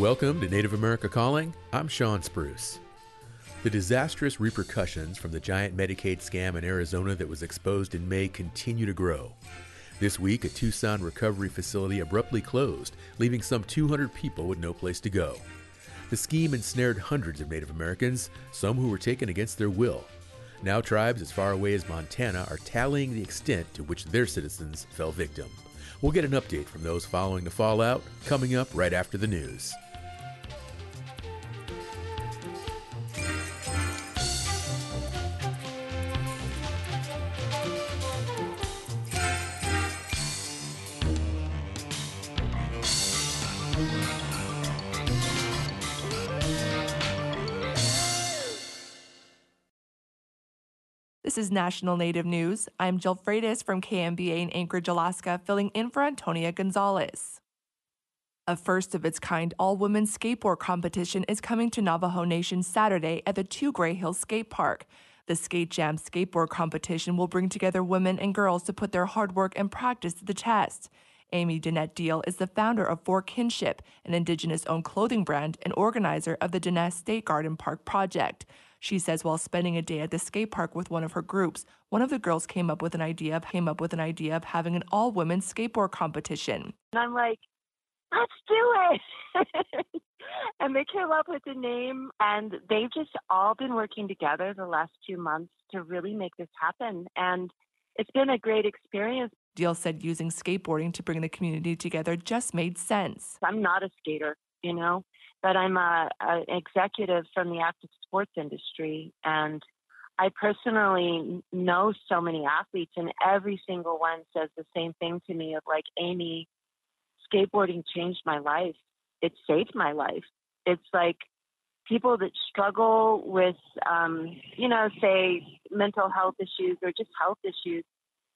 Welcome to Native America Calling. I'm Sean Spruce. The disastrous repercussions from the giant Medicaid scam in Arizona that was exposed in May continue to grow. This week, a Tucson recovery facility abruptly closed, leaving some 200 people with no place to go. The scheme ensnared hundreds of Native Americans, some who were taken against their will. Now, tribes as far away as Montana are tallying the extent to which their citizens fell victim. We'll get an update from those following the fallout coming up right after the news. This is National Native News. I'm Jill Freitas from KNBA in Anchorage, Alaska, filling in for Antonia Gonzalez. A first of its kind all women skateboard competition is coming to Navajo Nation Saturday at the Two Gray Hills Skate Park. The Skate Jam skateboard competition will bring together women and girls to put their hard work and practice to the test. Amy Denet Deal is the founder of 4Kinship, an indigenous owned clothing brand, and organizer of the Danette State Garden Park project. She says while spending a day at the skate park with one of her groups, one of the girls came up with an idea of came up with an idea of having an all women skateboard competition. And I'm like, let's do it. and they came up with a name and they've just all been working together the last two months to really make this happen. And it's been a great experience. Deal said using skateboarding to bring the community together just made sense. I'm not a skater, you know, but I'm a, an executive from the active sports industry, and I personally know so many athletes, and every single one says the same thing to me of like, Amy, skateboarding changed my life. It saved my life. It's like people that struggle with, um, you know, say mental health issues or just health issues.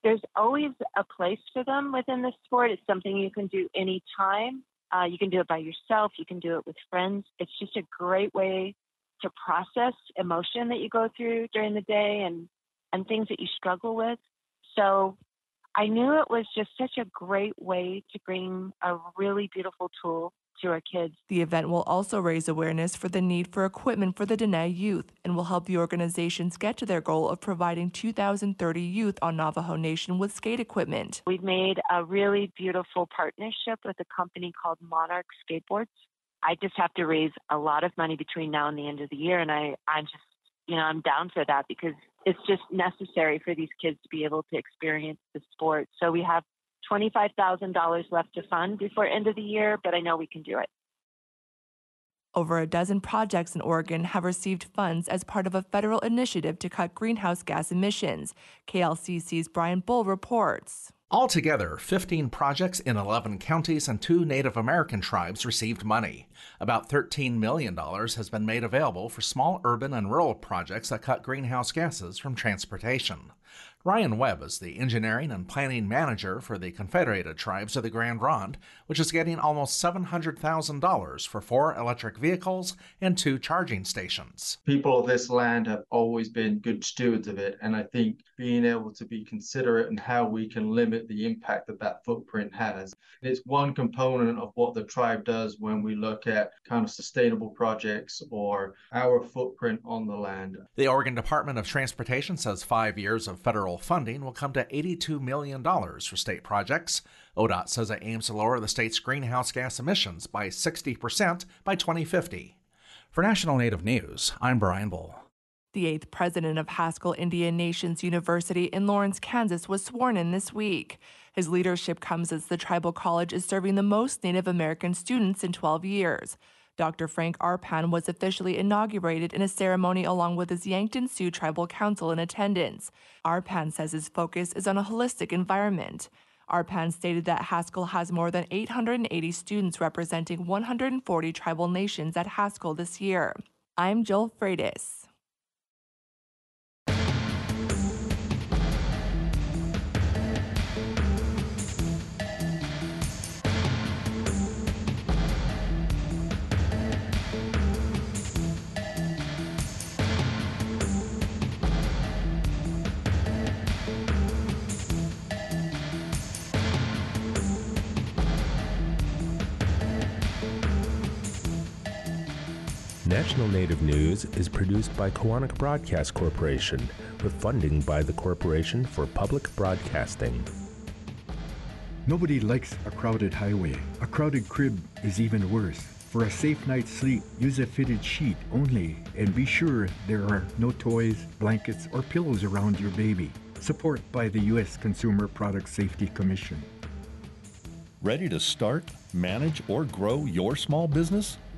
There's always a place for them within the sport. It's something you can do anytime. Uh, you can do it by yourself. You can do it with friends. It's just a great way to process emotion that you go through during the day and and things that you struggle with. So I knew it was just such a great way to bring a really beautiful tool to our kids. The event will also raise awareness for the need for equipment for the Dene youth and will help the organizations get to their goal of providing 2,030 youth on Navajo Nation with skate equipment. We've made a really beautiful partnership with a company called Monarch Skateboards. I just have to raise a lot of money between now and the end of the year, and I, I'm just, you know, I'm down for that because it's just necessary for these kids to be able to experience the sport. So we have $25,000 left to fund before end of the year, but I know we can do it. Over a dozen projects in Oregon have received funds as part of a federal initiative to cut greenhouse gas emissions. KLCC's Brian Bull reports. Altogether, 15 projects in 11 counties and two Native American tribes received money. About $13 million has been made available for small urban and rural projects that cut greenhouse gases from transportation. Ryan Webb is the engineering and planning manager for the Confederated Tribes of the Grand Ronde, which is getting almost $700,000 for four electric vehicles and two charging stations. People of this land have always been good stewards of it, and I think being able to be considerate in how we can limit the impact that that footprint has. It's one component of what the tribe does when we look at kind of sustainable projects or our footprint on the land. The Oregon Department of Transportation says five years of federal funding will come to $82 million for state projects. ODOT says it aims to lower the state's greenhouse gas emissions by 60% by 2050. For National Native News, I'm Brian Bull. The eighth president of Haskell Indian Nations University in Lawrence, Kansas, was sworn in this week. His leadership comes as the tribal college is serving the most Native American students in 12 years. Dr. Frank Arpan was officially inaugurated in a ceremony along with his Yankton Sioux Tribal Council in attendance. Arpan says his focus is on a holistic environment. Arpan stated that Haskell has more than 880 students representing 140 tribal nations at Haskell this year. I'm Jill Freitas. National Native News is produced by Koahnic Broadcast Corporation with funding by the Corporation for Public Broadcasting. Nobody likes a crowded highway. A crowded crib is even worse. For a safe night's sleep, use a fitted sheet only and be sure there are no toys, blankets, or pillows around your baby. Support by the U.S. Consumer Product Safety Commission. Ready to start, manage, or grow your small business?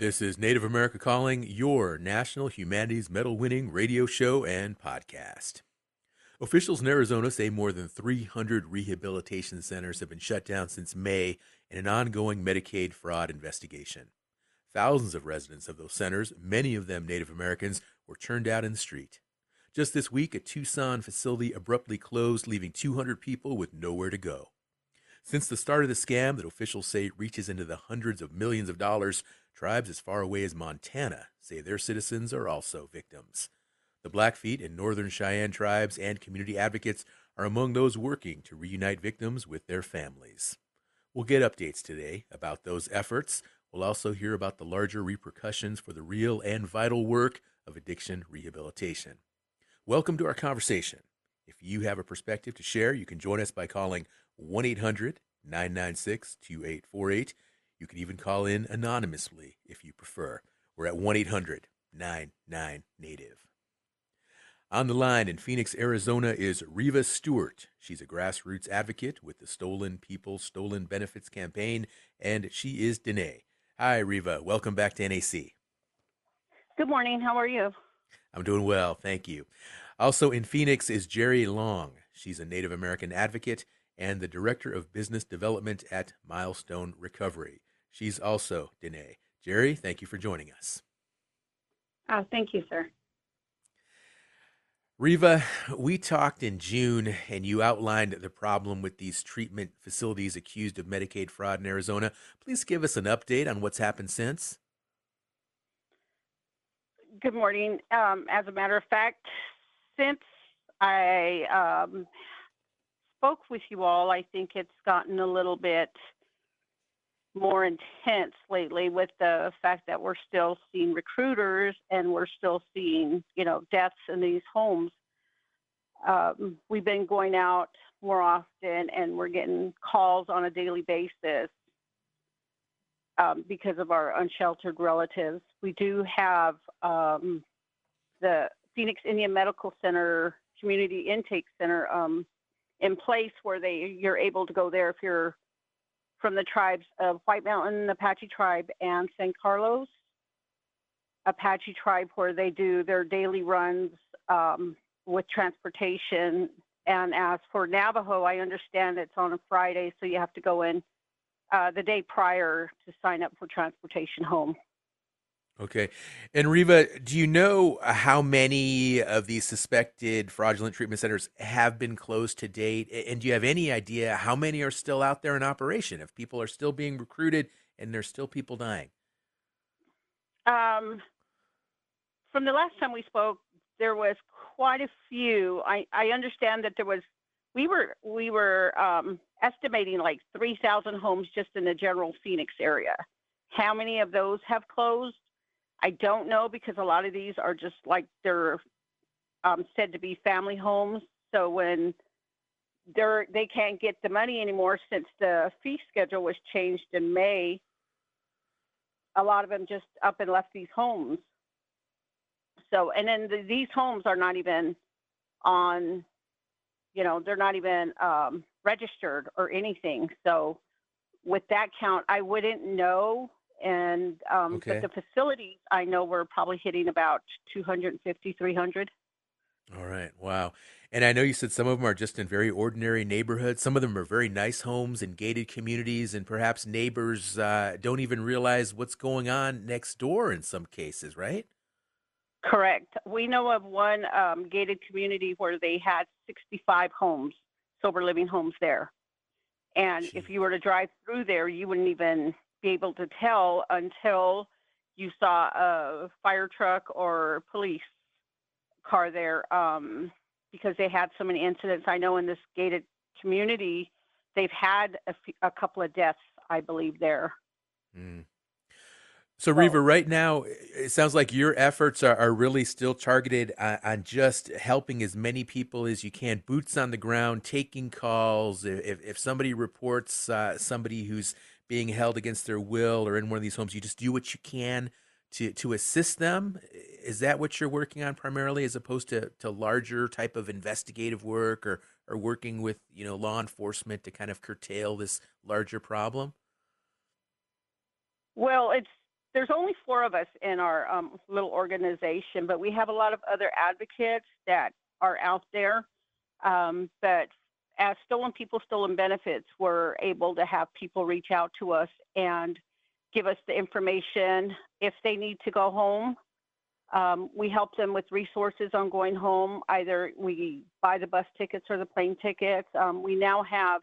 This is Native America Calling, your National Humanities Medal winning radio show and podcast. Officials in Arizona say more than 300 rehabilitation centers have been shut down since May in an ongoing Medicaid fraud investigation. Thousands of residents of those centers, many of them Native Americans, were turned out in the street. Just this week, a Tucson facility abruptly closed, leaving 200 people with nowhere to go. Since the start of the scam that officials say reaches into the hundreds of millions of dollars, Tribes as far away as Montana say their citizens are also victims. The Blackfeet and Northern Cheyenne tribes and community advocates are among those working to reunite victims with their families. We'll get updates today about those efforts. We'll also hear about the larger repercussions for the real and vital work of addiction rehabilitation. Welcome to our conversation. If you have a perspective to share, you can join us by calling 1 800 996 2848. You can even call in anonymously if you prefer. We're at 1 800 99 Native. On the line in Phoenix, Arizona is Reva Stewart. She's a grassroots advocate with the Stolen People, Stolen Benefits campaign, and she is Dene. Hi, Reva. Welcome back to NAC. Good morning. How are you? I'm doing well. Thank you. Also in Phoenix is Jerry Long. She's a Native American advocate and the Director of Business Development at Milestone Recovery. She's also Dene. Jerry, thank you for joining us. Oh, thank you, sir. Reva, we talked in June and you outlined the problem with these treatment facilities accused of Medicaid fraud in Arizona. Please give us an update on what's happened since. Good morning. Um, as a matter of fact, since I um, spoke with you all, I think it's gotten a little bit more intense lately with the fact that we're still seeing recruiters and we're still seeing, you know, deaths in these homes. Um, we've been going out more often and we're getting calls on a daily basis um, because of our unsheltered relatives. We do have um, the Phoenix Indian Medical Center Community Intake Center um, in place where they you're able to go there if you're from the tribes of White Mountain Apache tribe and San Carlos Apache tribe, where they do their daily runs um, with transportation. And as for Navajo, I understand it's on a Friday, so you have to go in uh, the day prior to sign up for transportation home. Okay. And Riva, do you know how many of these suspected fraudulent treatment centers have been closed to date? And do you have any idea how many are still out there in operation? If people are still being recruited and there's still people dying? Um, from the last time we spoke, there was quite a few. I, I understand that there was we were we were um, estimating like 3,000 homes just in the general Phoenix area. How many of those have closed? I don't know because a lot of these are just like they're um, said to be family homes. So when they're they can't get the money anymore since the fee schedule was changed in May, a lot of them just up and left these homes. So and then the, these homes are not even on, you know, they're not even um, registered or anything. So with that count, I wouldn't know and um, okay. but the facilities I know we're probably hitting about 250, 300. All right, wow. And I know you said some of them are just in very ordinary neighborhoods. Some of them are very nice homes and gated communities, and perhaps neighbors uh, don't even realize what's going on next door in some cases, right? Correct. We know of one um, gated community where they had 65 homes, sober living homes there. And Jeez. if you were to drive through there, you wouldn't even be able to tell until you saw a fire truck or police car there um, because they had so many incidents. I know in this gated community, they've had a, f- a couple of deaths, I believe, there. Mm. So, Reva, right now, it sounds like your efforts are, are really still targeted on, on, just helping as many people as you can, boots on the ground, taking calls. If, if somebody reports uh, somebody who's being held against their will or in one of these homes, you just do what you can to, to assist them. Is that what you're working on primarily, as opposed to, to larger type of investigative work or, or working with you know law enforcement to kind of curtail this larger problem? Well, it's there's only four of us in our um, little organization, but we have a lot of other advocates that are out there. Um, but as Stolen People, Stolen Benefits, we're able to have people reach out to us and give us the information if they need to go home. Um, we help them with resources on going home. Either we buy the bus tickets or the plane tickets. Um, we now have,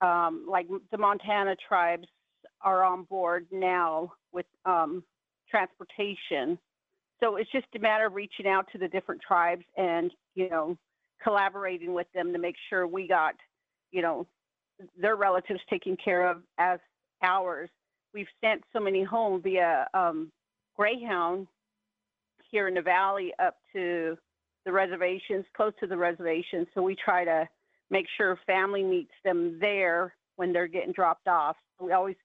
um, like the Montana tribes are on board now with um, transportation. So it's just a matter of reaching out to the different tribes and, you know, collaborating with them to make sure we got, you know, their relatives taken care of as ours. We've sent so many home via um, Greyhound here in the valley up to the reservations, close to the reservations. So we try to make sure family meets them there when they're getting dropped off. We always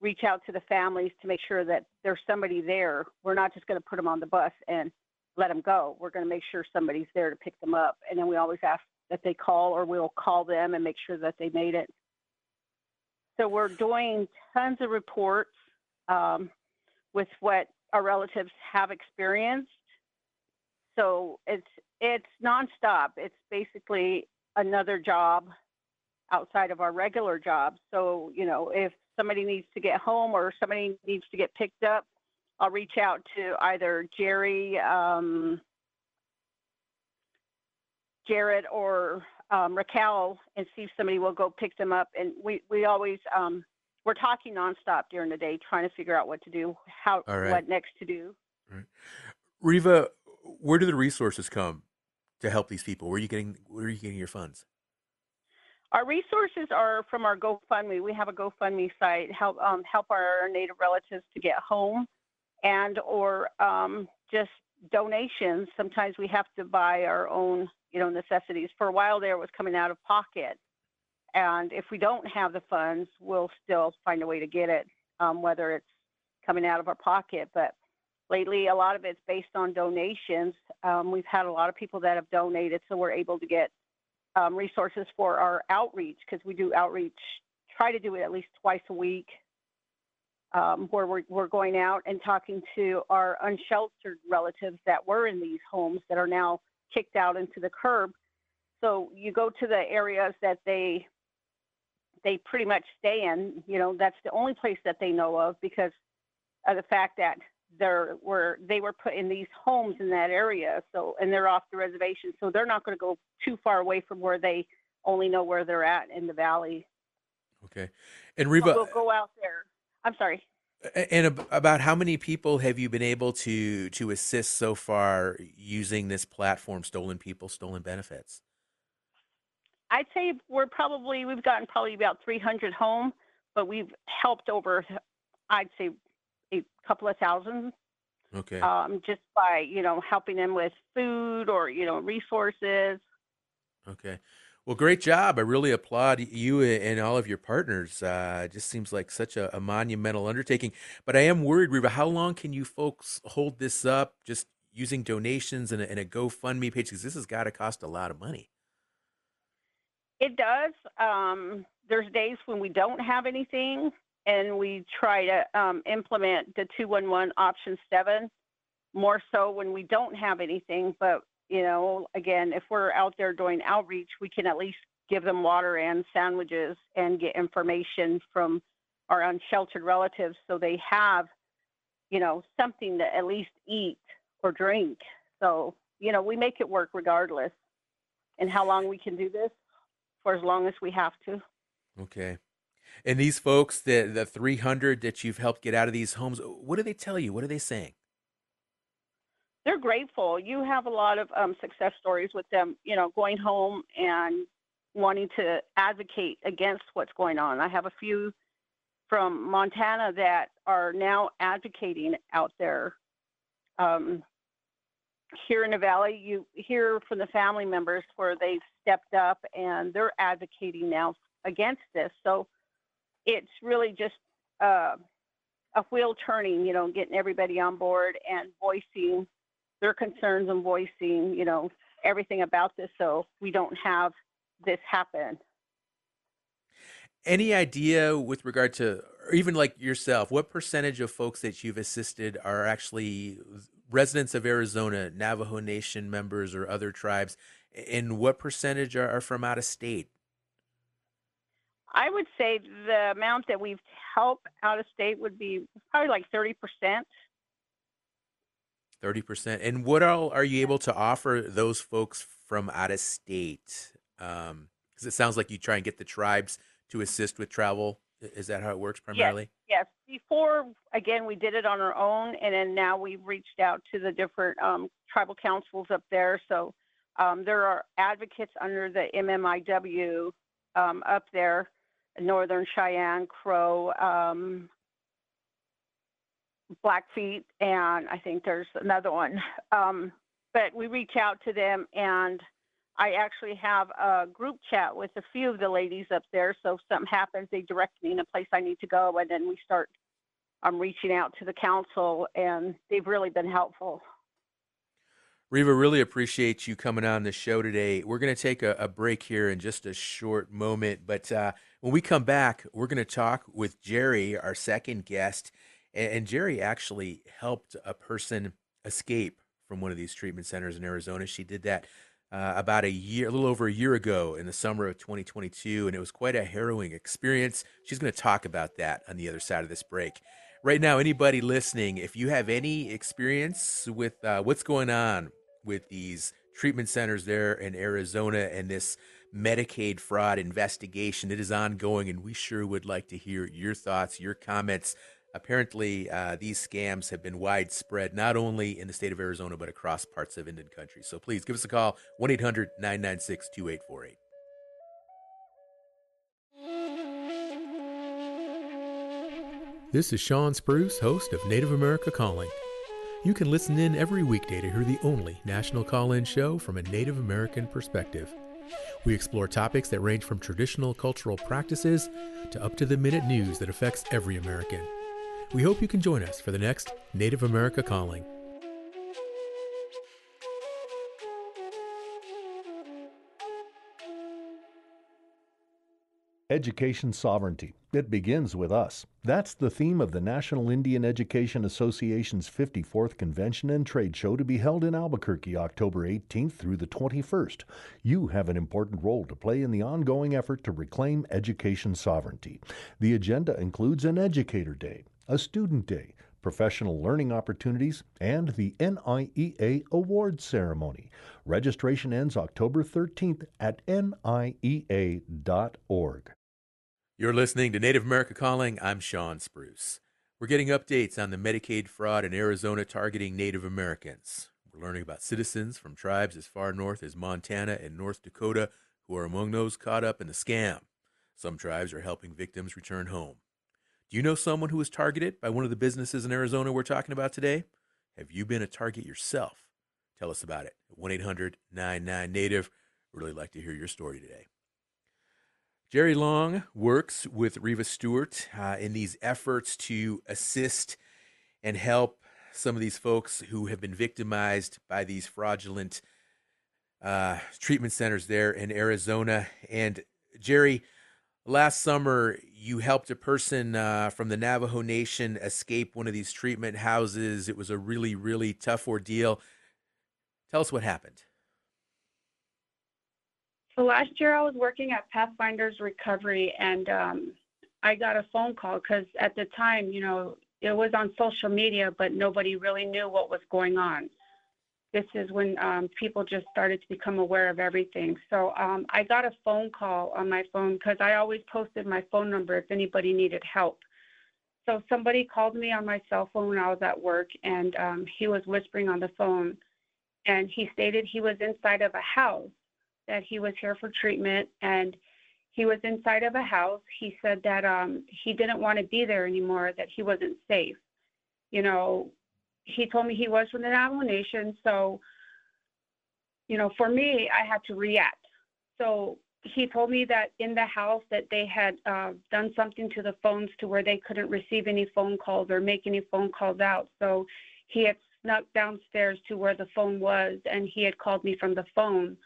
reach out to the families to make sure that there's somebody there. We're not just going to put them on the bus and let them go. We're going to make sure somebody's there to pick them up. And then we always ask that they call or we'll call them and make sure that they made it. So we're doing tons of reports um, with what our relatives have experienced. So it's it's nonstop. It's basically another job outside of our regular job. So you know, if somebody needs to get home or somebody needs to get picked up, I'll reach out to either Jerry, um, Jared, or um, Raquel and see if somebody will go pick them up. And we, we always, um, we're talking nonstop during the day, trying to figure out what to do, how, right. what next to do. Right. Reva, where do the resources come to help these people? Where are you getting, where are you getting your funds? Our resources are from our GoFundMe. We have a GoFundMe site help um, help our Native relatives to get home, and or um, just donations. Sometimes we have to buy our own, you know, necessities. For a while there, it was coming out of pocket, and if we don't have the funds, we'll still find a way to get it, um, whether it's coming out of our pocket. But lately, a lot of it's based on donations. Um, we've had a lot of people that have donated, so we're able to get um, resources for our outreach because we do outreach, try to do it at least twice a week, um, where we're, we're going out and talking to our unsheltered relatives that were in these homes that are now kicked out into the curb. So you go to the areas that they they pretty much stay in. You know, that's the only place that they know of because of the fact that there were they were put in these homes in that area so and they're off the reservation so they're not going to go too far away from where they only know where they're at in the valley okay and reva we'll go out there i'm sorry and about how many people have you been able to to assist so far using this platform stolen people stolen benefits i'd say we're probably we've gotten probably about 300 home but we've helped over i'd say a couple of thousand. Okay. Um, just by you know helping them with food or you know resources. Okay. Well, great job. I really applaud you and all of your partners. Uh, it just seems like such a, a, monumental undertaking. But I am worried, Reva, how long can you folks hold this up just using donations and a, and a GoFundMe page? Because this has got to cost a lot of money. It does. Um, there's days when we don't have anything and we try to um, implement the 211 option 7 more so when we don't have anything but you know again if we're out there doing outreach we can at least give them water and sandwiches and get information from our unsheltered relatives so they have you know something to at least eat or drink. So, you know, we make it work regardless. And how long we can do this for as long as we have to. Okay. And these folks, the the 300 that you've helped get out of these homes, what do they tell you? What are they saying? They're grateful. You have a lot of um, success stories with them, you know, going home and wanting to advocate against what's going on. I have a few from Montana that are now advocating out there. Um, here in the valley, you hear from the family members where they've stepped up and they're advocating now against this. So it's really just uh, a wheel turning, you know, getting everybody on board and voicing their concerns and voicing, you know, everything about this so we don't have this happen. Any idea with regard to, or even like yourself, what percentage of folks that you've assisted are actually residents of Arizona, Navajo Nation members, or other tribes? And what percentage are, are from out of state? I would say the amount that we've helped out of state would be probably like 30%. 30%. And what all are you able to offer those folks from out of state? Because um, it sounds like you try and get the tribes to assist with travel. Is that how it works primarily? Yes. yes. Before, again, we did it on our own, and then now we've reached out to the different um, tribal councils up there. So um, there are advocates under the MMIW um, up there Northern Cheyenne, Crow, um, Blackfeet, and I think there's another one. Um, but we reach out to them, and I actually have a group chat with a few of the ladies up there. So if something happens, they direct me in a place I need to go, and then we start. Um, reaching out to the council, and they've really been helpful. Reva, really appreciate you coming on the show today. We're going to take a, a, break here in just a short moment, but uh, when we come back, we're going to talk with Jerry, our second guest. And, and Jerry actually helped a person escape from one of these treatment centers in Arizona. She did that uh, about a year, a little over a year ago in the summer of 2022, and it was quite a harrowing experience. She's going to talk about that on the other side of this break. Right now, anybody listening, if you have any experience with uh, what's going on with these treatment centers there in Arizona and this Medicaid fraud investigation. It is ongoing, and we sure would like to hear your thoughts, your comments. Apparently, uh, these scams have been widespread not only in the state of Arizona, but across parts of Indian country. So please give us a call 1 800 996 2848. This is Sean Spruce, host of Native America Calling. You can listen in every weekday to hear the only national call in show from a Native American perspective. We explore topics that range from traditional cultural practices to up to the minute news that affects every American. We hope you can join us for the next Native America Calling. Education sovereignty. It begins with us. That's the theme of the National Indian Education Association's 54th Convention and Trade Show to be held in Albuquerque October 18th through the 21st. You have an important role to play in the ongoing effort to reclaim education sovereignty. The agenda includes an Educator Day, a Student Day, professional learning opportunities, and the NIEA Awards Ceremony. Registration ends October 13th at niea.org. You're listening to Native America Calling. I'm Sean Spruce. We're getting updates on the Medicaid fraud in Arizona targeting Native Americans. We're learning about citizens from tribes as far north as Montana and North Dakota who are among those caught up in the scam. Some tribes are helping victims return home. Do you know someone who was targeted by one of the businesses in Arizona we're talking about today? Have you been a target yourself? Tell us about it 1 800 99 Native. Really like to hear your story today. Jerry Long works with Reva Stewart uh, in these efforts to assist and help some of these folks who have been victimized by these fraudulent uh, treatment centers there in Arizona. And Jerry, last summer you helped a person uh, from the Navajo Nation escape one of these treatment houses. It was a really, really tough ordeal. Tell us what happened. So last year I was working at Pathfinders Recovery and um, I got a phone call because at the time, you know, it was on social media, but nobody really knew what was going on. This is when um, people just started to become aware of everything. So um, I got a phone call on my phone because I always posted my phone number if anybody needed help. So somebody called me on my cell phone when I was at work, and um, he was whispering on the phone, and he stated he was inside of a house, that he was here for treatment, and he was inside of a house. He said that um, he didn't want to be there anymore, that he wasn't safe. You know, he told me he was from the Navajo Nation, so you know, for me, I had to react. So he told me that in the house that they had uh, done something to the phones to where they couldn't receive any phone calls or make any phone calls out. So he had snuck downstairs to where the phone was and he had called me from the phone.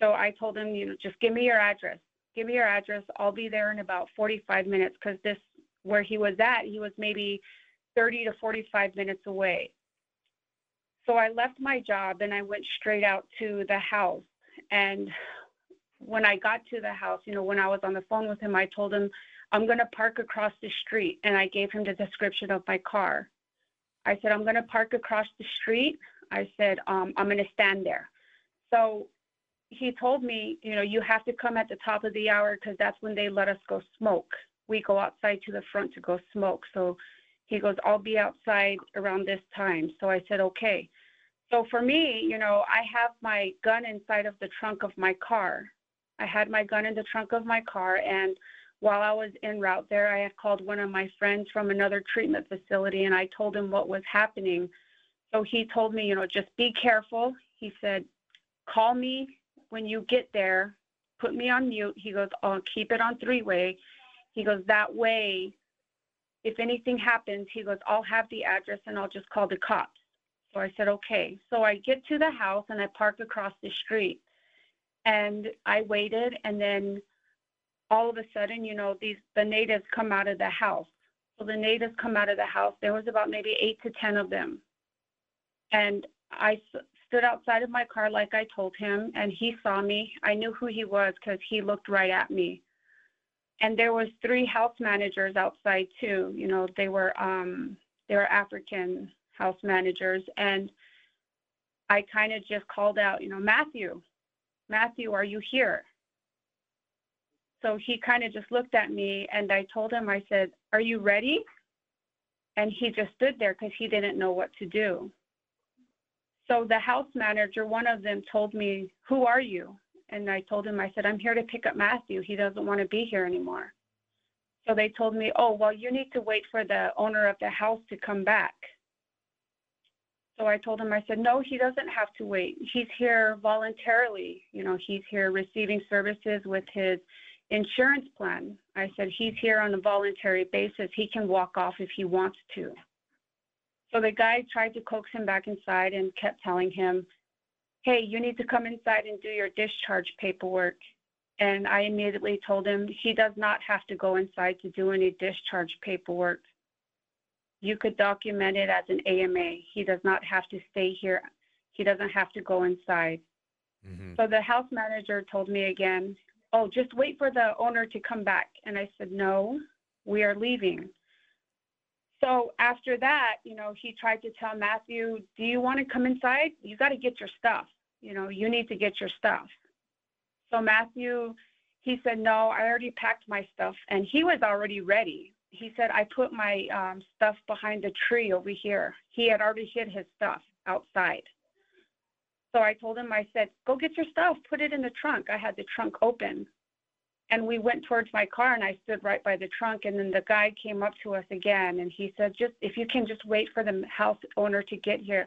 So I told him, you know, just give me your address. Give me your address. I'll be there in about 45 minutes because this, where he was at, he was maybe 30 to 45 minutes away. So I left my job and I went straight out to the house. And when I got to the house, you know, when I was on the phone with him, I told him, I'm going to park across the street. And I gave him the description of my car. I said, I'm going to park across the street. I said, um, I'm going to stand there. So he told me, you know, you have to come at the top of the hour because that's when they let us go smoke. We go outside to the front to go smoke. So he goes, I'll be outside around this time. So I said, okay. So for me, you know, I have my gun inside of the trunk of my car. I had my gun in the trunk of my car, and while I was en route there, I had called one of my friends from another treatment facility, and I told him what was happening. So he told me, you know, just be careful. He said, call me when you get there, put me on mute. He goes, I'll keep it on three way. He goes, that way, if anything happens, he goes, I'll have the address and I'll just call the cops. So I said, okay. So I get to the house and I park across the street. And I waited and then all of a sudden, you know, these the natives come out of the house. So the natives come out of the house. There was about maybe eight to ten of them. And I stood outside of my car like I told him, and he saw me. I knew who he was because he looked right at me. And there was three house managers outside too. You know, they were um, they were African house managers. And I kind of just called out, you know, Matthew, Matthew, are you here? So he kind of just looked at me and I told him, I said, Are you ready? And he just stood there because he didn't know what to do. So the house manager, one of them told me, Who are you? And I told him, I said, I'm here to pick up Matthew. He doesn't want to be here anymore. So they told me, Oh, well, you need to wait for the owner of the house to come back. So I told him, I said, no, he doesn't have to wait. He's here voluntarily. You know, he's here receiving services with his insurance plan. I said, he's here on a voluntary basis. He can walk off if he wants to. So the guy tried to coax him back inside and kept telling him, hey, you need to come inside and do your discharge paperwork. And I immediately told him he does not have to go inside to do any discharge paperwork you could document it as an AMA. He does not have to stay here. He doesn't have to go inside. Mm-hmm. So the house manager told me again, oh, just wait for the owner to come back. And I said, no, we are leaving. So after that, you know, he tried to tell Matthew, do you want to come inside? You got to get your stuff. You know, you need to get your stuff. So Matthew, he said, no, I already packed my stuff. And he was already ready he said, I put my um, stuff behind the tree over here. He had already hid his stuff outside. So I told him, I said, go get your stuff, put it in the trunk. I had the trunk open. And we went towards my car and I stood right by the trunk. And then the guy came up to us again and he said, just if you can just wait for the house owner to get here.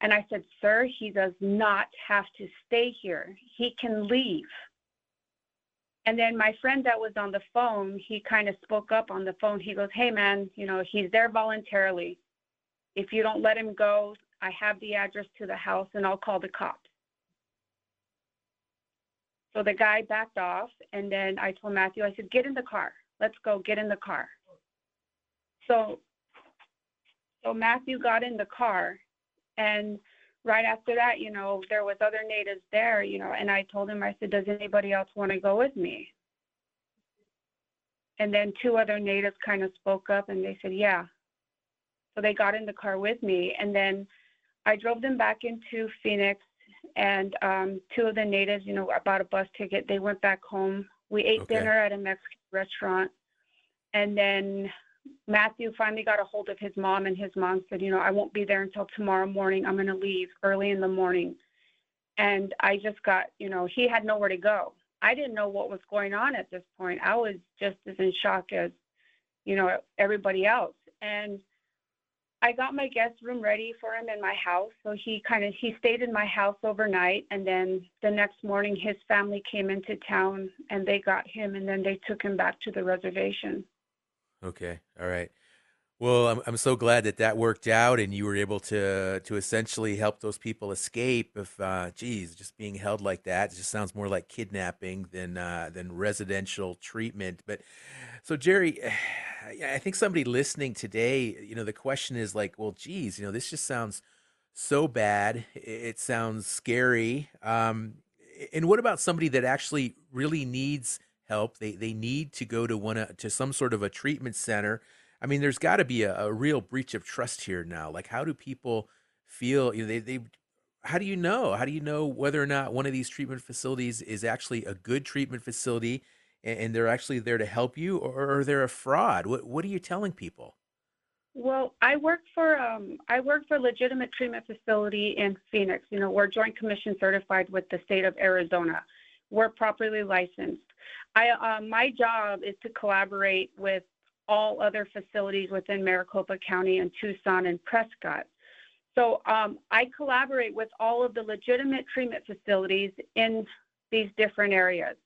And I said, sir, he does not have to stay here. He can leave. And then my friend that was on the phone, he kind of spoke up on the phone. He goes, Hey, man, you know, he's there voluntarily. If you don't let him go, I have the address to the house and I'll call the cops. So the guy backed off. And then I told Matthew, I said, Get in the car. Let's go. Get in the car. So, so Matthew got in the car and right after that, you know, there was other natives there, you know, and I told him, I said, does anybody else want to go with me? And then two other natives kind of spoke up and they said, yeah. So they got in the car with me. And then I drove them back into Phoenix, and um, two of the natives, you know, I bought a bus ticket. They went back home. We ate Okay. dinner at a Mexican restaurant, and then Matthew finally got a hold of his mom, and his mom said, you know, I won't be there until tomorrow morning. I'm going to leave early in the morning. And I just got, you know, he had nowhere to go. I didn't know what was going on at this point. I was just as in shock as, you know, everybody else. And I got my guest room ready for him in my house. So he kind of he stayed in my house overnight and then the next morning his family came into town and they got him and then they took him back to the reservation. Okay. All right. Well, I'm I'm so glad that that worked out and you were able to to essentially help those people escape. If uh, geez, just being held like that just sounds more like kidnapping than uh, than residential treatment. But so Jerry, I think somebody listening today, you know, the question is like, well, geez, you know, this just sounds so bad. It sounds scary. Um, and what about somebody that actually really needs help? They they need to go to one of- to some sort of a treatment center. I mean, there's got to be a, a real breach of trust here now. Like, how do people feel? You know, they they how do you know? How do you know whether or not one of these treatment facilities is actually a good treatment facility and, and they're actually there to help you, or are they a fraud? What what are you telling people? Well, I work for um, I work for legitimate treatment facility in Phoenix. You know, we're Joint Commission certified with the state of Arizona. We're properly licensed. I uh, my job is to collaborate with all other facilities within Maricopa County and Tucson and Prescott. So um, I collaborate with all of the legitimate treatment facilities in these different areas.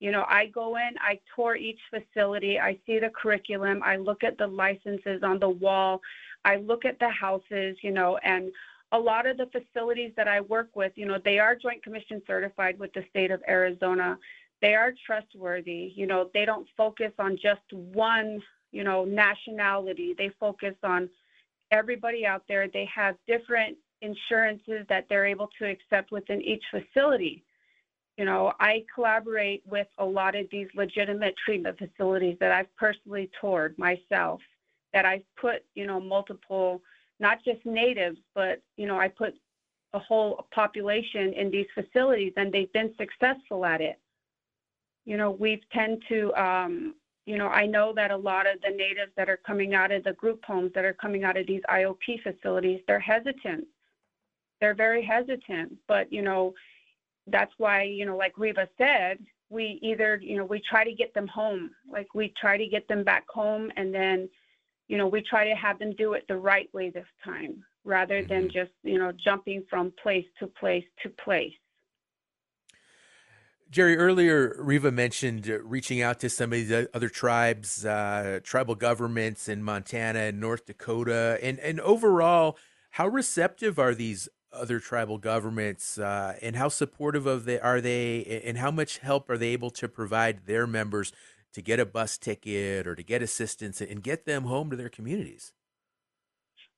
You know, I go in, I tour each facility, I see the curriculum, I look at the licenses on the wall, I look at the houses, you know, and a lot of the facilities that I work with, you know, they are Joint Commission certified with the state of Arizona. They are trustworthy. You know, they don't focus on just one, you know, nationality. They focus on everybody out there. They have different insurances that they're able to accept within each facility. You know, I collaborate with a lot of these legitimate treatment facilities that I've personally toured myself, that I've put, you know, multiple, not just natives, but, you know, I put a whole population in these facilities and they've been successful at it. You know, we've tend to, um, you know, I know that a lot of the natives that are coming out of the group homes that are coming out of these IOP facilities, they're hesitant. They're very hesitant, but, you know, that's why, you know, like Reva said, we either, you know, we try to get them home, like we try to get them back home and then, you know, we try to have them do it the right way this time rather than just, you know, jumping from place to place to place. Jerry, earlier Reva mentioned uh, reaching out to some of the other tribes, uh, tribal governments in Montana and North Dakota, and and overall, how receptive are these other tribal governments, uh, and how supportive of they are they, and how much help are they able to provide their members to get a bus ticket or to get assistance and get them home to their communities?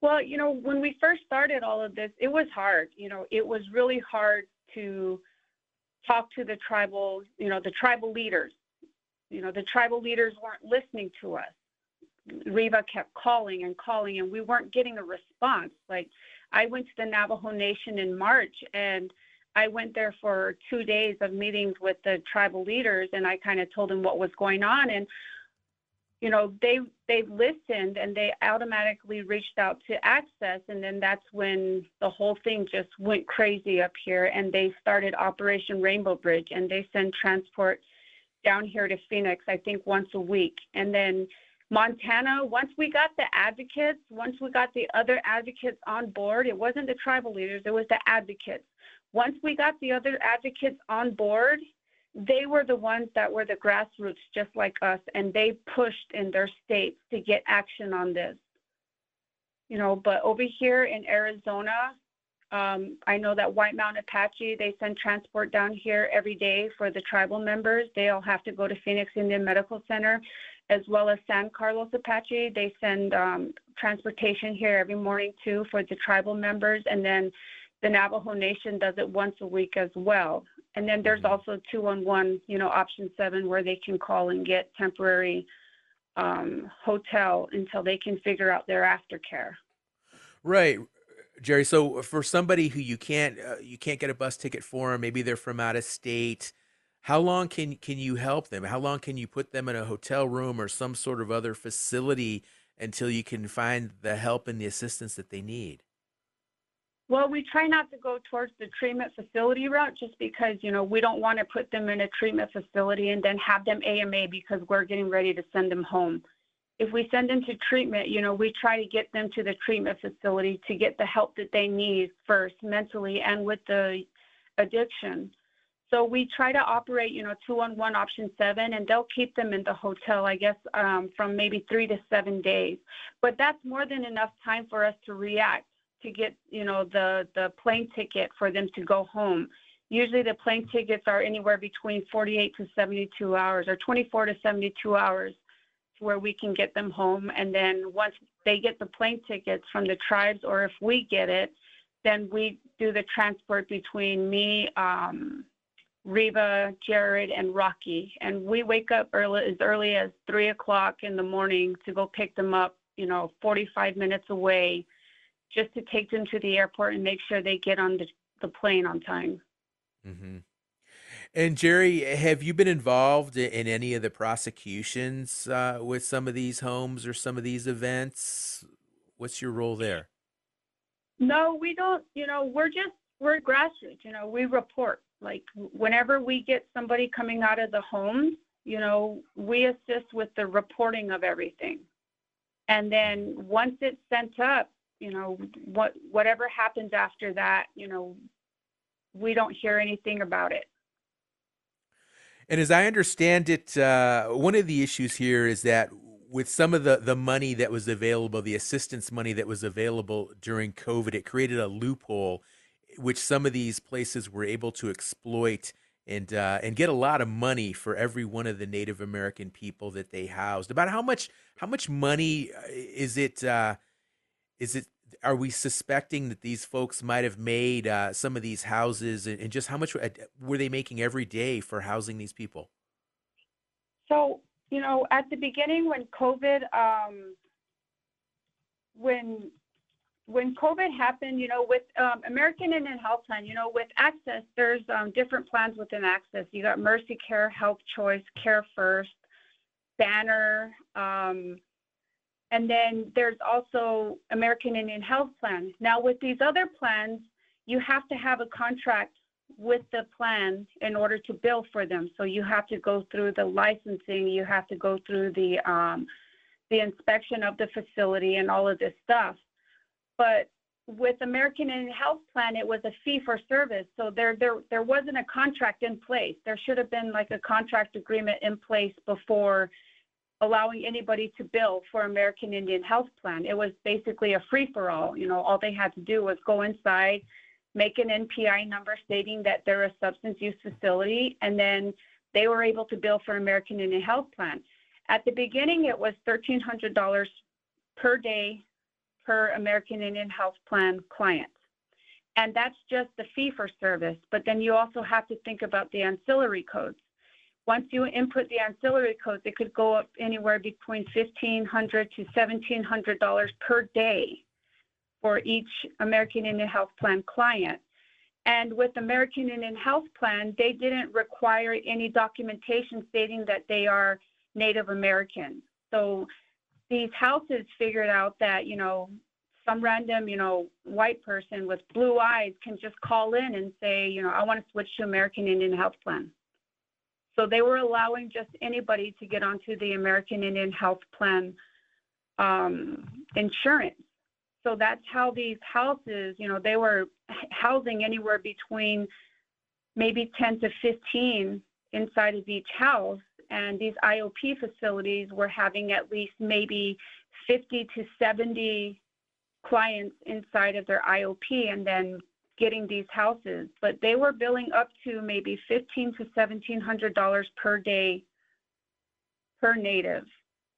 Well, you know, when we first started all of this, it was hard. You know, it was really hard to talk to the tribal, you know, the tribal leaders. You know, the tribal leaders weren't listening to us. Reva kept calling and calling, and we weren't getting a response. Like, I went to the Navajo Nation in March, and I went there for two days of meetings with the tribal leaders, and I kind of told them what was going on. And you know they they listened and they automatically reached out to AHCCCS and then that's when the whole thing just went crazy up here and they started operation rainbow bridge and they send transport down here to phoenix i think once a week and then montana once we got the advocates once we got the other advocates on board it wasn't the tribal leaders it was the advocates once we got the other advocates on board they were the ones that were the grassroots just like us and they pushed in their states to get action on this. You know but over here in arizona um, i know that white mountain apache they send transport down here every day for the tribal members. They all have to go to phoenix indian medical center as well as san carlos apache. They send um, transportation here every morning too for the tribal members. And then the navajo nation does it once a week as well and then there's also 211, you know, option seven where they can call and get temporary um, hotel until they can figure out their aftercare. Right. Jerry, so for somebody who you can't uh, you can't get a bus ticket for, maybe they're from out of state. How long can can you help them? How long can you put them in a hotel room or some sort of other facility until you can find the help and the assistance that they need? Well, we try not to go towards the treatment facility route just because, you know, we don't want to put them in a treatment facility and then have them AMA because we're getting ready to send them home. If we send them to treatment, you know, we try to get them to the treatment facility to get the help that they need first mentally and with the addiction. So we try to operate, you know, two on one option seven, and they'll keep them in the hotel, I guess, um, from maybe three to seven days. But that's more than enough time for us to react to get, you know, the the plane ticket for them to go home. Usually the plane tickets are anywhere between 48 to 72 hours or 24 to 72 hours to where we can get them home. And then once they get the plane tickets from the tribes or if we get it, then we do the transport between me, um, Reva, Jared, and Rocky. And we wake up early as early as three o'clock in the morning to go pick them up, you know, 45 minutes away, just to take them to the airport and make sure they get on the, the plane on time. Mm-hmm. And Jerry, have you been involved in any of the prosecutions uh, with some of these homes or some of these events? What's your role there? No, we don't. You know, we're just we're grassroots. You know, we report. Like whenever we get somebody coming out of the homes, you know, we assist with the reporting of everything. And then once it's sent up, you know, what whatever happens after that, you know, we don't hear anything about it. And as I understand it, uh, one of the issues here is that with some of the, the money that was available, the assistance money that was available during COVID, it created a loophole which some of these places were able to exploit and uh, and get a lot of money for every one of the Native American people that they housed. About how much how much money uh, is it? Uh, is it? Are we suspecting that these folks might have made uh, some of these houses, and, and just how much were they making every day for housing these people? So you know, at the beginning when COVID, um, when when COVID happened, you know, with um, American Indian Health Plan, you know, with AHCCCS, there's um, different plans within AHCCCS. You got Mercy Care, Health Choice, Care First, Banner, um, and then there's also American Indian Health Plan. Now, with these other plans, you have to have a contract with the plan in order to bill for them. So you have to go through the licensing, you have to go through the um, the inspection of the facility and all of this stuff. But with American Indian Health Plan, it was a fee for service. So there, there, there wasn't a contract in place. There should have been like a contract agreement in place before allowing anybody to bill for American Indian Health Plan. It was basically a free for all. You know, all they had to do was go inside, make an NPI number stating that they're a substance use facility, and then they were able to bill for American Indian Health Plan. At the beginning, it was $1,300 per day per American Indian Health Plan client. And that's just the fee for service. But then you also have to think about the ancillary codes. Once you input the ancillary codes, it could go up anywhere between 1,500 to $1,700 per day for each American Indian Health Plan client. And with American Indian Health Plan, they didn't require any documentation stating that they are Native American. So these houses figured out that, you know, some random, you know, white person with blue eyes can just call in and say, you know, I want to switch to American Indian Health Plan. So they were allowing just anybody to get onto the American Indian Health Plan um, insurance. So that's how these houses, you know, they were housing anywhere between maybe 10 to 15 inside of each house and these IOP facilities were having at least maybe 50 to 70 clients inside of their IOP and then getting these houses. But they were billing up to maybe 15 to 1700 dollars per day per native.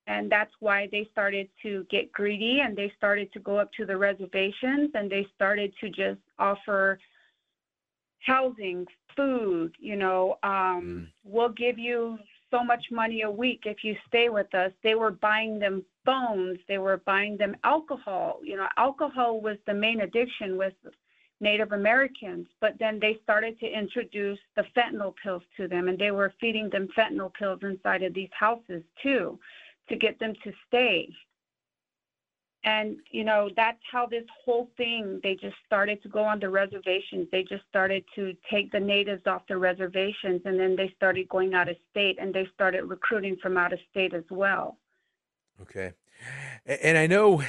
And that's why they started to get greedy and they started to go up to the reservations and they started to just offer housing, food, you know, um, mm. we'll give you so much money a week if you stay with us. They were buying them phones, they were buying them alcohol. You know, alcohol was the main addiction with Native Americans, but then they started to introduce the fentanyl pills to them, and they were feeding them fentanyl pills inside of these houses too to get them to stay. And, you know, that's how this whole thing, they just started to go on the reservations. They just started to take the natives off the reservations, and then they started going out of state, and they started recruiting from out of state as well. Okay. And I know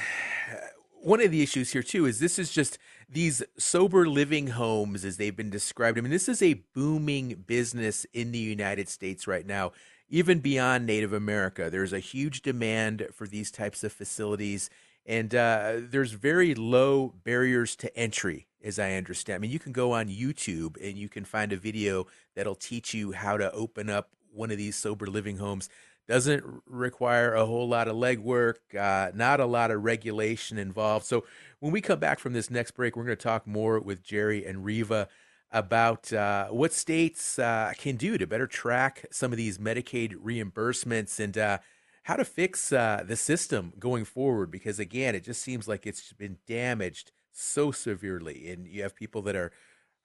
one of the issues here too is this is just these sober living homes as they've been described. I mean, this is a booming business in the United States right now, even beyond Native America. There's a huge demand for these types of facilities, and uh, there's very low barriers to entry, as I understand. I mean, you can go on YouTube and you can find a video that'll teach you how to open up one of these sober living homes doesn't require a whole lot of legwork, uh, not a lot of regulation involved. So when we come back from this next break, we're going to talk more with Jerry and Reva about uh, what states uh, can do to better track some of these Medicaid reimbursements and uh, how to fix uh, the system going forward. Because again, it just seems like it's been damaged so severely, and you have people that are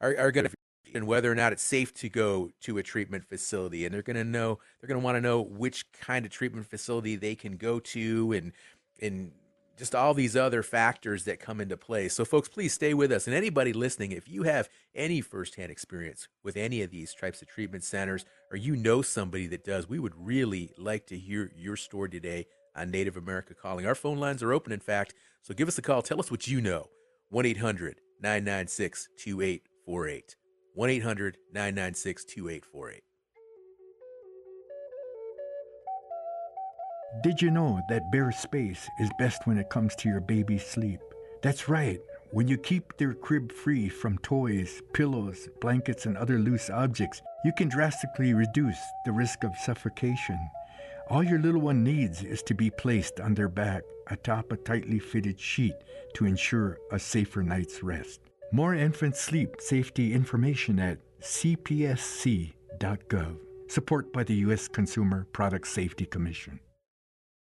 are, are going to and whether or not it's safe to go to a treatment facility and they're going to know they're going to want to know which kind of treatment facility they can go to and and just all these other factors that come into play. So folks, please stay with us and anybody listening, if you have any firsthand experience with any of these types of treatment centers or you know somebody that does, we would really like to hear your story today on Native America Calling. Our phone lines are open in fact, so give us a call, tell us what you know. 1-800-996-2848. 1 800 996 2848. Did you know that bare space is best when it comes to your baby's sleep? That's right. When you keep their crib free from toys, pillows, blankets, and other loose objects, you can drastically reduce the risk of suffocation. All your little one needs is to be placed on their back atop a tightly fitted sheet to ensure a safer night's rest. More infant sleep safety information at cpsc.gov. Support by the U.S. Consumer Product Safety Commission.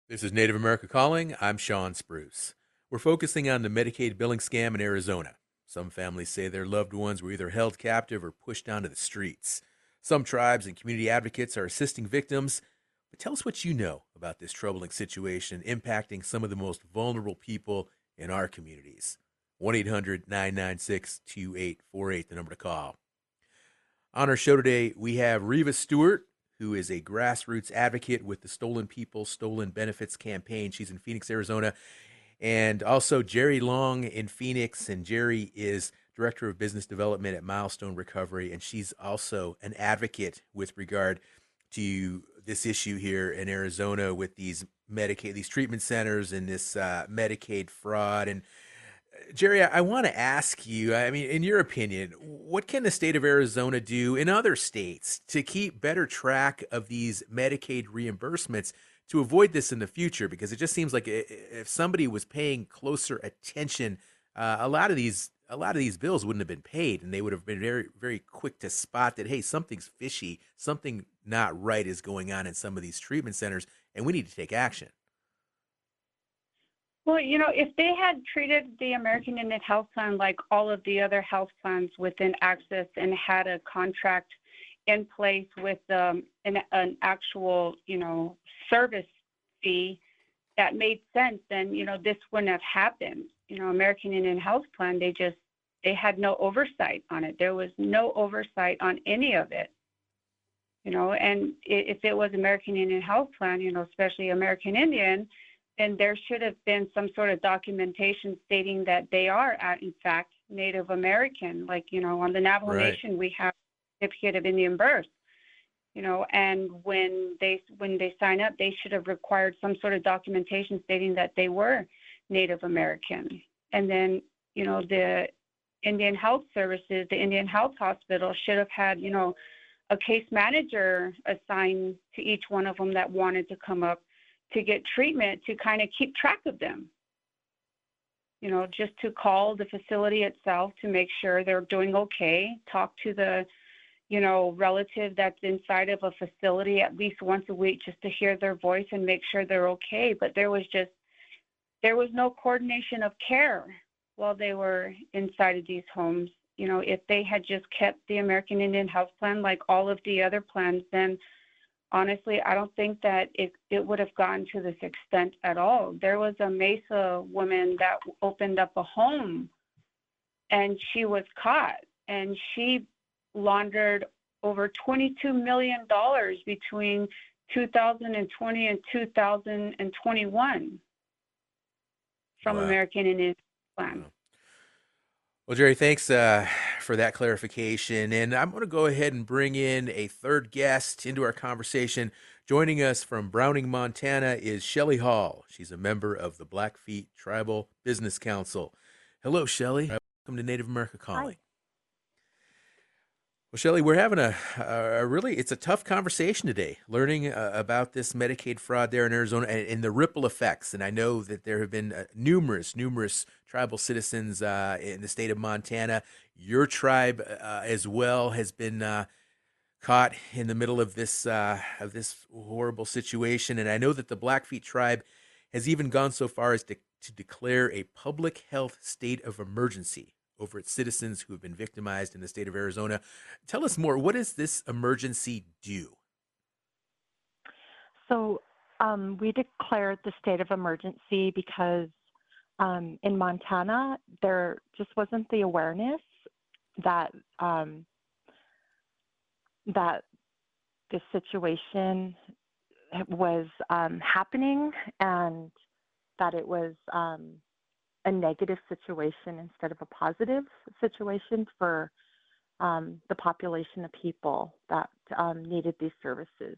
This is Native America Calling. I'm Shawn Spruce. We're focusing on the Medicaid billing scam in Arizona. Some families say their loved ones were either held captive or pushed onto the streets. Some tribes and community advocates are assisting victims. But tell us what you know about this troubling situation impacting some of the most vulnerable people in our communities. 1 800 996 2848, the number to call. On our show today, we have Reva Stewart, who is a grassroots advocate with the Stolen People, Stolen Benefits campaign. She's in Phoenix, Arizona. And also Jerry Long in Phoenix. And Jerry is Director of Business Development at Milestone Recovery. And she's also an advocate with regard to this issue here in Arizona with these Medicaid, these treatment centers and this uh, Medicaid fraud. And Jerry, I want to ask you, I mean, in your opinion, what can the state of Arizona do in other states to keep better track of these Medicaid reimbursements to avoid this in the future? Because it just seems like if somebody was paying closer attention, uh, a lot of these a lot of these bills wouldn't have been paid, and they would have been very very quick to spot that hey, something's fishy, something not right is going on in some of these treatment centers, and we need to take action. Well, you know, if they had treated the American Indian Health Plan like all of the other health plans within AHCCCS and had a contract in place with um, an, an actual, you know, service fee that made sense, then you know this wouldn't have happened. You know, American Indian Health Plan, they just they had no oversight on it. There was no oversight on any of it. You know, and if it was American Indian Health Plan, you know, especially American Indian, then there should have been some sort of documentation stating that they are, uh, in fact, Native American. Like, you know, on the Navajo right. Nation, we have certificate of Indian birth. You know, and when they when they sign up, they should have required some sort of documentation stating that they were Native American. And then, you know, the Indian Health Services, the Indian Health Hospital should have had, you know, a case manager assigned to each one of them that wanted to come up to get treatment to kind of keep track of them. You know, just to call the facility itself to make sure they're doing okay, talk to the, you know, relative that's inside of a facility at least once a week just to hear their voice and make sure they're okay. But there was just, there was no coordination of care while they were inside of these homes. You know, if they had just kept the American Indian Health Plan like all of the other plans, then honestly, I don't think that it, it would have gone to this extent at all. There was a Mesa woman that opened up a home and she was caught and she laundered over $22 million between 2020 and 2021 from wow. American Indian Plan. Well, Jerry, thanks uh, for that clarification. And I'm going to go ahead and bring in a third guest into our conversation. Joining us from Browning, Montana is Shelly Hall. She's a member of the Blackfeet Tribal Business Council. Hello, Shelly. Welcome to Native America Calling. Hi. Well, Shelly, we're having a, a, really, it's a tough conversation today, learning uh, about this Medicaid fraud there in Arizona and, and, the ripple effects. And I know that there have been uh, numerous, numerous tribal citizens uh, in the state of Montana. Your tribe uh, as well has been uh, caught in the middle of this, uh, of this horrible situation. And I know that the Blackfeet tribe has even gone so far as to, to declare a public health state of emergency over its citizens who have been victimized in the state of Arizona. Tell us more. What does this emergency do? So, um, we declared the state of emergency because um, in Montana, there just wasn't the awareness that um, that this situation was um, happening and that it was um, a negative situation instead of a positive situation for um, the population of people that um, needed these services.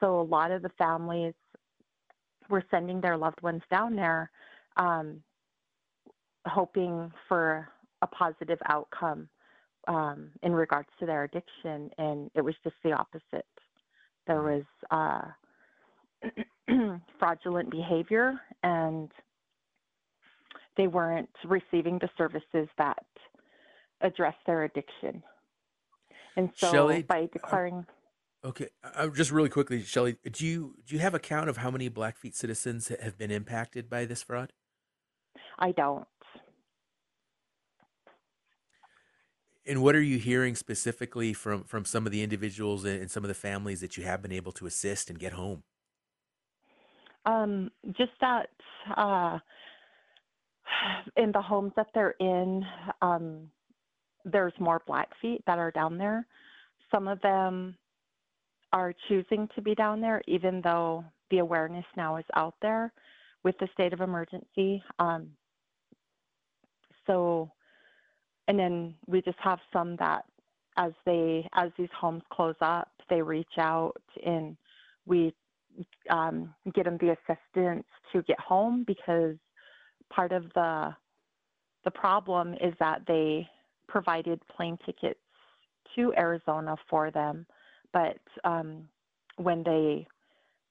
So a lot of the families were sending their loved ones down there, um, hoping for a positive outcome um, in regards to their addiction, and it was just the opposite. There was uh, fraudulent behavior and they weren't receiving the services that address their addiction. And so Shelly, by declaring uh, Okay, uh, just really quickly, Shelly, do you do you have a count of how many Blackfeet citizens have been impacted by this fraud? I don't. And what are you hearing specifically from from some of the individuals and some of the families that you have been able to assist and get home? Um, just that uh, in the homes that they're in, um, there's more Blackfeet that are down there. Some of them are choosing to be down there, even though the awareness now is out there with the state of emergency. Um, so, and then we just have some that, as they as these homes close up, they reach out and we um, get them the assistance to get home because part of the the problem is that they provided plane tickets to Arizona for them, but um, when they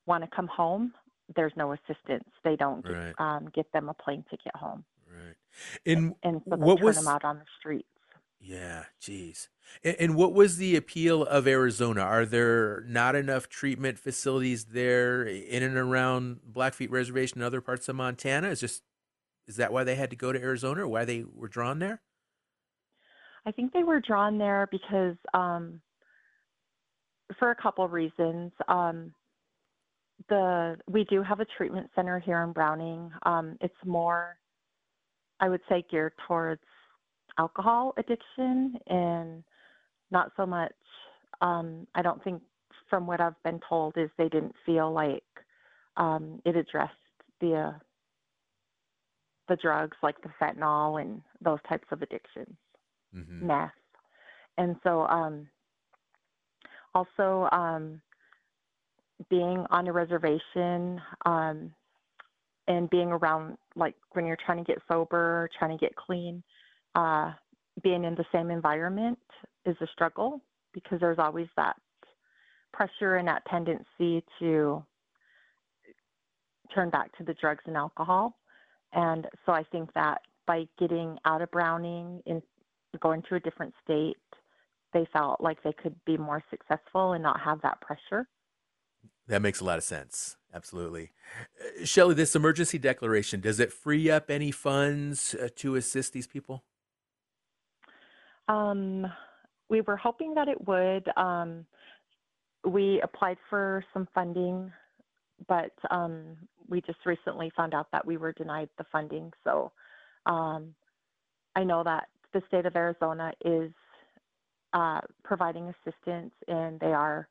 want to come home, there's no assistance. They don't right. get, um, get them a plane ticket home. Right. And, and so they what turn was them out on the streets. Yeah, geez. And, and what was the appeal of Arizona? Are there not enough treatment facilities there in and around Blackfeet Reservation and other parts of Montana? Is just is that why they had to go to Arizona or why they were drawn there? I think they were drawn there because um, for a couple reasons. Um, the we do have a treatment center here in Browning. Um, it's more, I would say, geared towards alcohol addiction and not so much. Um, I don't think, from what I've been told, is they didn't feel like um, it addressed the uh, the drugs like the fentanyl and those types of addictions, mm-hmm. meth. And so, um, also, um, being on a reservation um, and being around, like when you're trying to get sober, trying to get clean, uh, being in the same environment is a struggle because there's always that pressure and that tendency to turn back to the drugs and alcohol. And so I think that by getting out of Browning and going to a different state they felt like they could be more successful and not have that pressure. That makes a lot of sense. Absolutely. Uh, Shelly, this emergency declaration, does it free up any funds uh, to assist these people? Um, we were hoping that it would. Um, we applied for some funding, but um, we just recently found out that we were denied the funding. So um, I know that the state of Arizona is uh, providing assistance and they are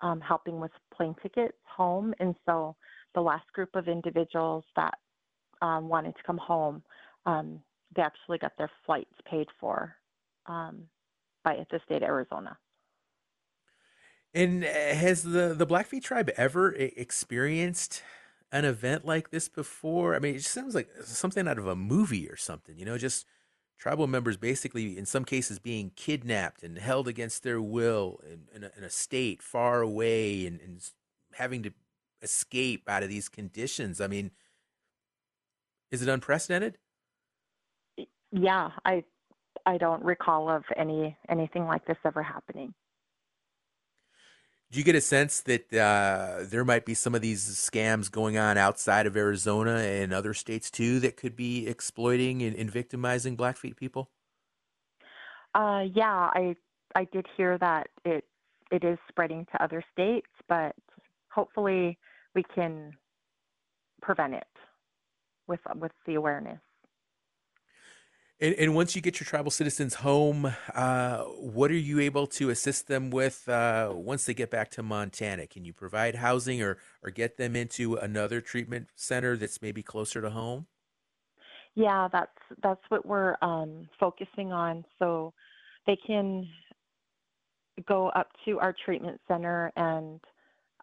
um, helping with plane tickets home. And so the last group of individuals that um, wanted to come home, um, they actually got their flights paid for um, by the state of Arizona. And uh, has the the Blackfeet tribe ever experienced an event like this before? I mean, it just sounds like something out of a movie or something. You know, just tribal members basically, in some cases, being kidnapped and held against their will in, in, a, in a state far away and, and having to escape out of these conditions. I mean, is it unprecedented? Yeah, I I don't recall of any anything like this ever happening. Do you get a sense that uh, there might be some of these scams going on outside of Arizona and other states too that could be exploiting and, and victimizing Blackfeet people? Uh, yeah, I I did hear that it it is spreading to other states, but hopefully we can prevent it with with the awareness. And, and once you get your tribal citizens home, uh, what are you able to assist them with uh, once they get back to Montana? Can you provide housing or, or get them into another treatment center that's maybe closer to home? Yeah, that's that's what we're um, focusing on. So they can go up to our treatment center and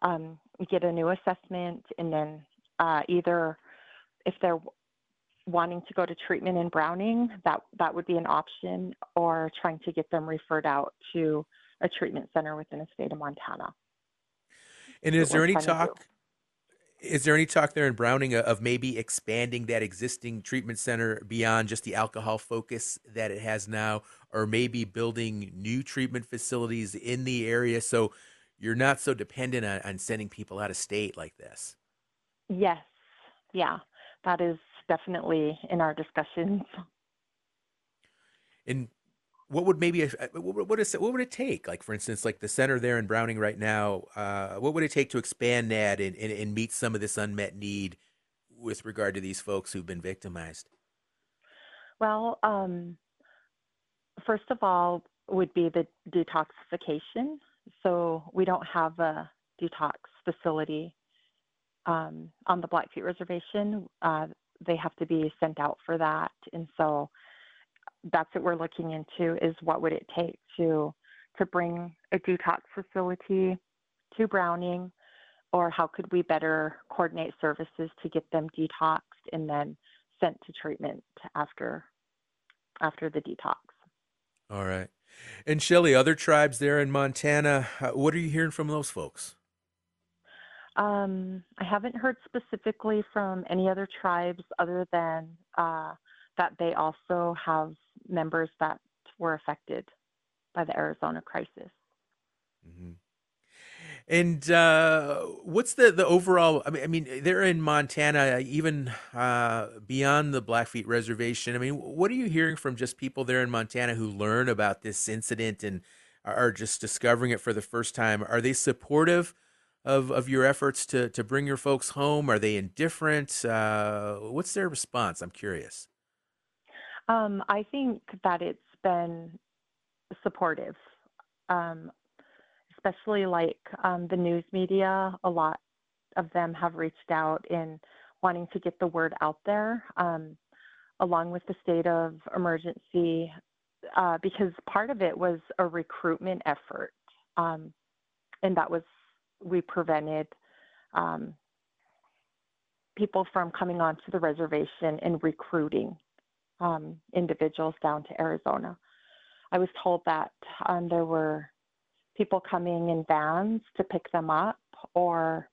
um, get a new assessment, and then uh, either if they're wanting to go to treatment in Browning, that that would be an option, or trying to get them referred out to a treatment center within the state of Montana. And is there any talk? Is there any talk there in Browning of maybe expanding that existing treatment center beyond just the alcohol focus that it has now, or maybe building new treatment facilities in the area so you're not so dependent on, on sending people out of state like this? Yes, yeah, that is definitely in our discussions. And what would maybe uh, what would it, what would it take? Like for instance, like the center there in Browning right now, uh, what would it take to expand that and, and, and meet some of this unmet need with regard to these folks who've been victimized? Well, um, first of all, would be the detoxification. So we don't have a detox facility um, on the Blackfeet Reservation. Uh, they have to be sent out for that. And so that's what we're looking into is what would it take to to bring a detox facility to Browning or how could we better coordinate services to get them detoxed and then sent to treatment after after the detox. All right. And Shelly, other tribes there in Montana, uh, what are you hearing from those folks? Um, I haven't heard specifically from any other tribes other than uh, that they also have members that were affected by the Arizona crisis. Mm-hmm. And uh, what's the, the overall? I mean, I mean, they're in Montana, even uh, beyond the Blackfeet Reservation. I mean, what are you hearing from just people there in Montana who learn about this incident and are just discovering it for the first time? Are they supportive of, of your efforts to, to bring your folks home? Are they indifferent? Uh, what's their response? I'm curious. Um, I think that it's been supportive, um, especially like um, the news media. A lot of them have reached out in wanting to get the word out there, um, along with the state of emergency, uh, because part of it was a recruitment effort. Um, and that was we prevented um, people from coming onto the reservation and recruiting um, individuals down to Arizona. I was told that um, there were people coming in vans to pick them up or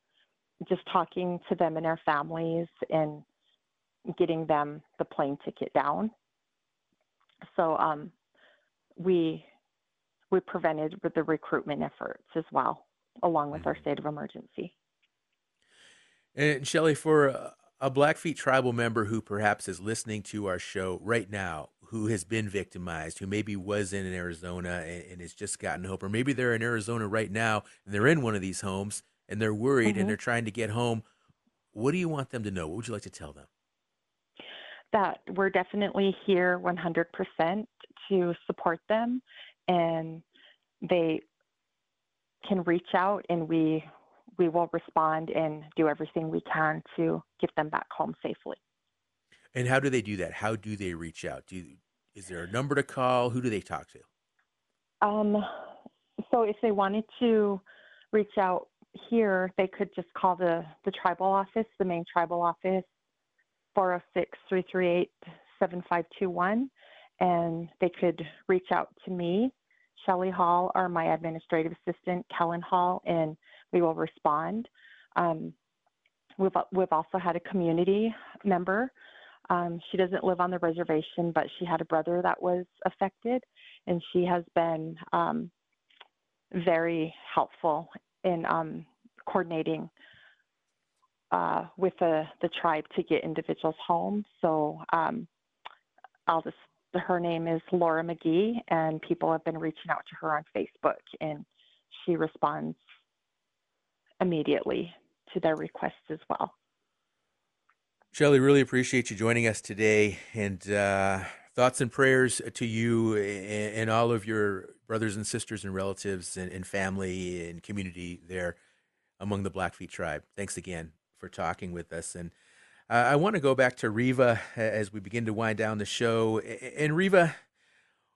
just talking to them and their families and getting them the plane ticket down. So um, we we prevented the recruitment efforts as well, along with our Mm-hmm. state of emergency. And Shelley, for a, a Blackfeet tribal member who perhaps is listening to our show right now, who has been victimized, who maybe was in Arizona and, and has just gotten hope, or maybe they're in Arizona right now and they're in one of these homes and they're worried Mhm. and they're trying to get home. What do you want them to know? What would you like to tell them? that we're definitely here 100% to support them and they can reach out and we we will respond and do everything we can to get them back home safely. And how do they do that? How do they reach out? Do you, is there a number to call? Who do they talk to? Um, so if they wanted to reach out here, they could just call the, the tribal office, the main tribal office, 406 338 7521, and they could reach out to me, Shelley Hall, or my administrative assistant, Kellen Hall, and we will respond. Um, we've, we've also had a community member. Um, she doesn't live on the reservation, but she had a brother that was affected, and she has been um, very helpful in um, coordinating uh, with the, the tribe to get individuals home. So um, I'll just, her name is Laura McGee, and people have been reaching out to her on Facebook, and she responds immediately to their requests as well. Shelley, really appreciate you joining us today, and uh, thoughts and prayers to you and, and, all of your brothers and sisters and relatives and, and, family and community there among the Blackfeet tribe. Thanks again for talking with us. And uh, I want to go back to Reva as we begin to wind down the show. And Reva,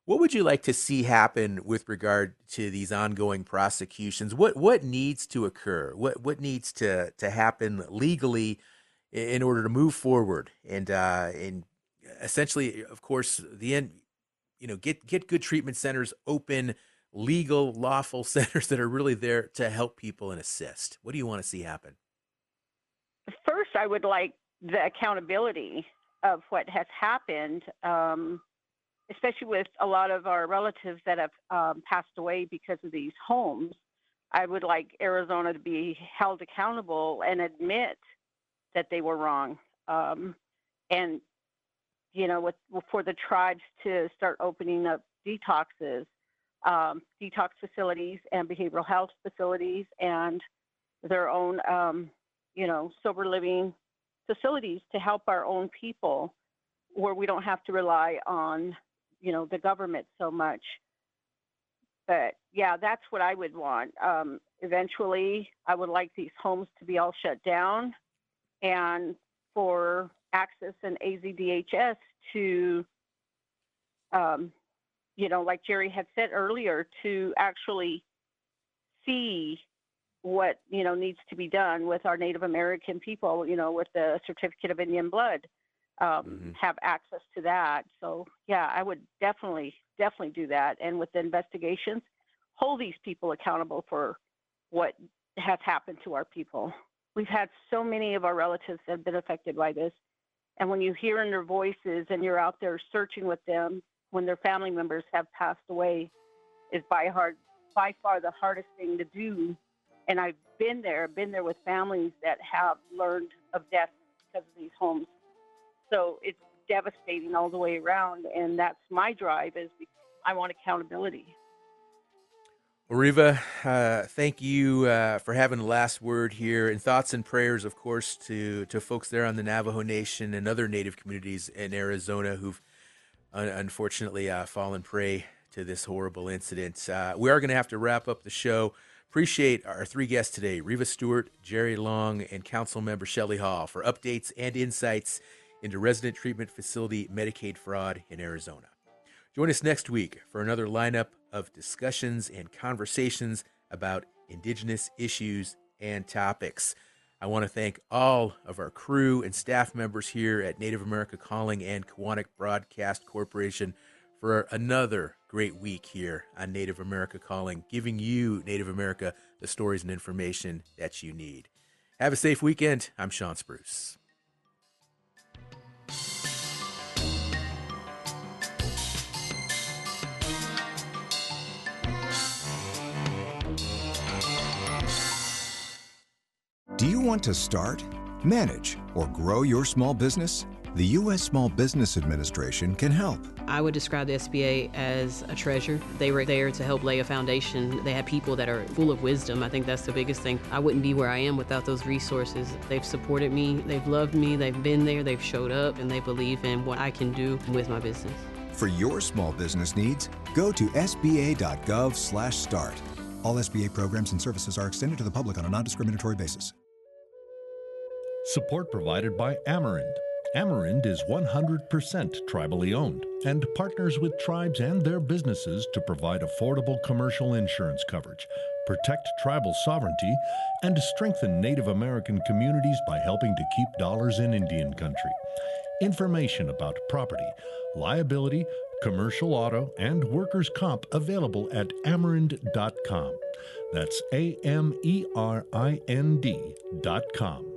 what would you like to see happen with regard to these ongoing prosecutions? What what needs to occur? What what needs to to happen legally? in order to move forward and uh, and essentially, of course, the end. You know, get get good treatment centers open, legal, lawful centers that are really there to help people and assist. What do you want to see happen? First, I would like the accountability of what has happened, um, especially with a lot of our relatives that have um, passed away because of these homes. I would like Arizona to be held accountable and admit that they were wrong. Um, and, you know, with, for the tribes to start opening up detoxes, um, detox facilities and behavioral health facilities and their own, um, you know, sober living facilities to help our own people where we don't have to rely on, you know, the government so much. But yeah, that's what I would want. Um, eventually, I would like these homes to be all shut down and for AHCCCS and AZDHS to, um, you know, like Jerry had said earlier, to actually see what you know needs to be done with our Native American people, you know, with the certificate of Indian blood, um, mm-hmm. have access to that. So yeah, I would definitely, definitely do that. And with the investigations, hold these people accountable for what has happened to our people we've had so many of our relatives have been affected by this. And when you hear in their voices and you're out there searching with them when their family members have passed away, is by hard by far the hardest thing to do. And I've been there, been there with families that have learned of death because of these homes. So it's devastating all the way around. And that's my drive is I want accountability. Well, Reva, uh, thank you uh, for having the last word here, and thoughts and prayers, of course, to to folks there on the Navajo Nation and other Native communities in Arizona who've un- unfortunately uh, fallen prey to this horrible incident. Uh, we are going to have to wrap up the show. Appreciate our three guests today: Reva Stewart, Jerry Long, and Council Member Shelley Hall for updates and insights into resident treatment facility Medicaid fraud in Arizona. Join us next week for another lineup of discussions and conversations about Indigenous issues and topics. I want to thank all of our crew and staff members here at Native America Calling and Koahnic Broadcast Corporation for another great week here on Native America Calling, giving you, Native America, the stories and information that you need. Have a safe weekend. I'm Shawn Spruce. Do you want to start, manage, or grow your small business? The U.S. Small Business Administration can help. I would describe the SBA as a treasure. They were there to help lay a foundation. They had people that are full of wisdom. I think that's the biggest thing. I wouldn't be where I am without those resources. They've supported me, they've loved me, they've been there, they've showed up, and they believe in what I can do with my business. For your small business needs, go to sba.gov/start. All SBA programs and services are extended to the public on a non-discriminatory basis. Support provided by Amerind. Amerind is 100% tribally owned and partners with tribes and their businesses to provide affordable commercial insurance coverage, protect tribal sovereignty, and strengthen Native American communities by helping to keep dollars in Indian country. Information about property, liability, commercial auto, and workers' comp available at amerind.com. That's A M E R I N D.com.